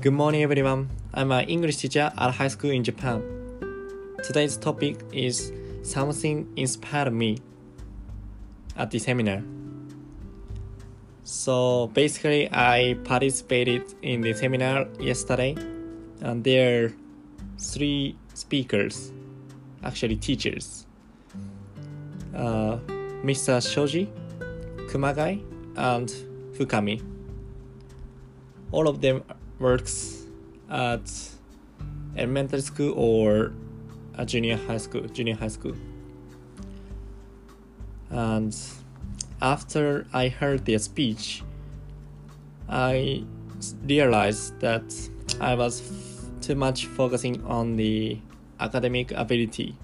Good morning, everyone. I'm an English teacher at high school in Japan. Today's topic is something inspired me at the seminar. So basically, I participated in the seminar yesterday, and there are three speakers, actually teachers. Uh, Mr. Shoji, Kumagai, and Fukami. All of them works at elementary school or a junior high school, junior high school. And after I heard their speech, I realized that I was f- too much focusing on the academic ability.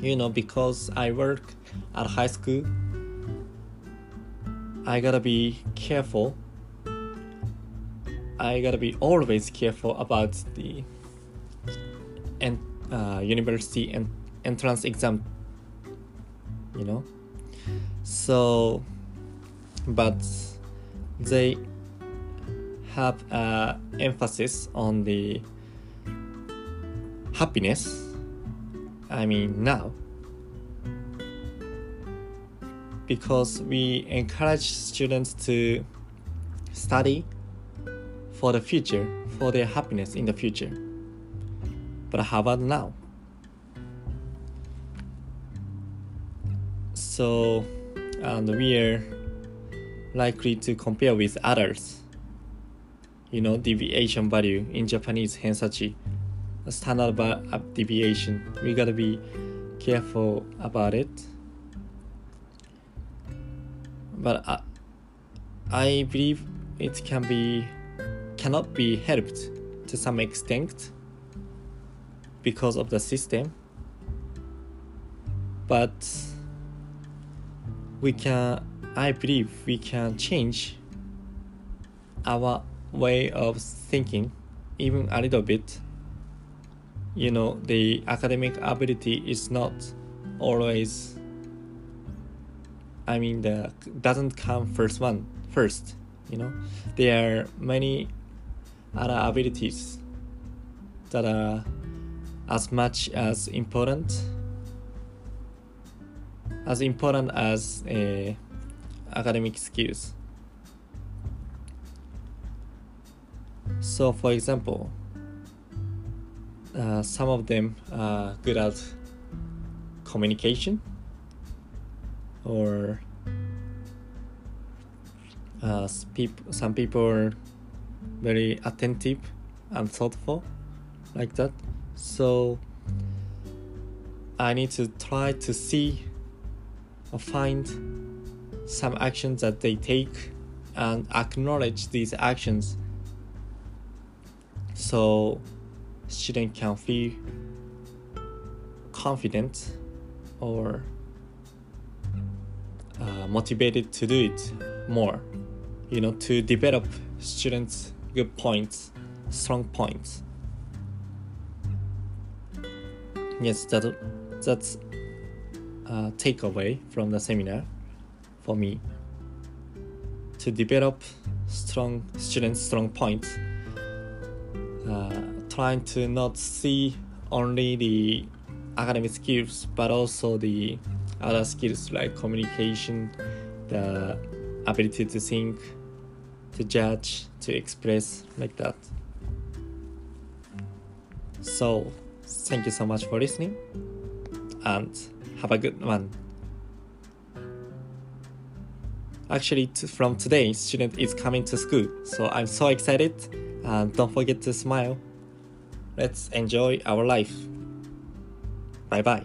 You know, because I work at high school, I gotta be careful. I gotta be always careful about the en- uh, university and entrance exam. You know, so but they have uh, emphasis on the happiness. I mean now because we encourage students to study for the future, for their happiness in the future. But how about now? So, and we are likely to compare with others. You know, deviation value in Japanese hensachi, standard deviation. We gotta be careful about it but I, I believe it can be cannot be helped to some extent because of the system but we can i believe we can change our way of thinking even a little bit you know the academic ability is not always I mean, the doesn't come first one first. You know, there are many other abilities that are as much as important as important as uh, academic skills. So, for example, uh, some of them are good at communication or uh, some people very attentive and thoughtful like that. So i need to try to see or find some actions that they take and acknowledge these actions. So student can feel confident or uh, motivated to do it more you know to develop students good points strong points. Yes that that's a takeaway from the seminar for me. To develop strong students strong points uh, trying to not see only the academic skills but also the other skills like communication, the ability to think, to judge, to express, like that. So, thank you so much for listening and have a good one. Actually, from today, student is coming to school, so I'm so excited. And don't forget to smile. Let's enjoy our life. Bye bye.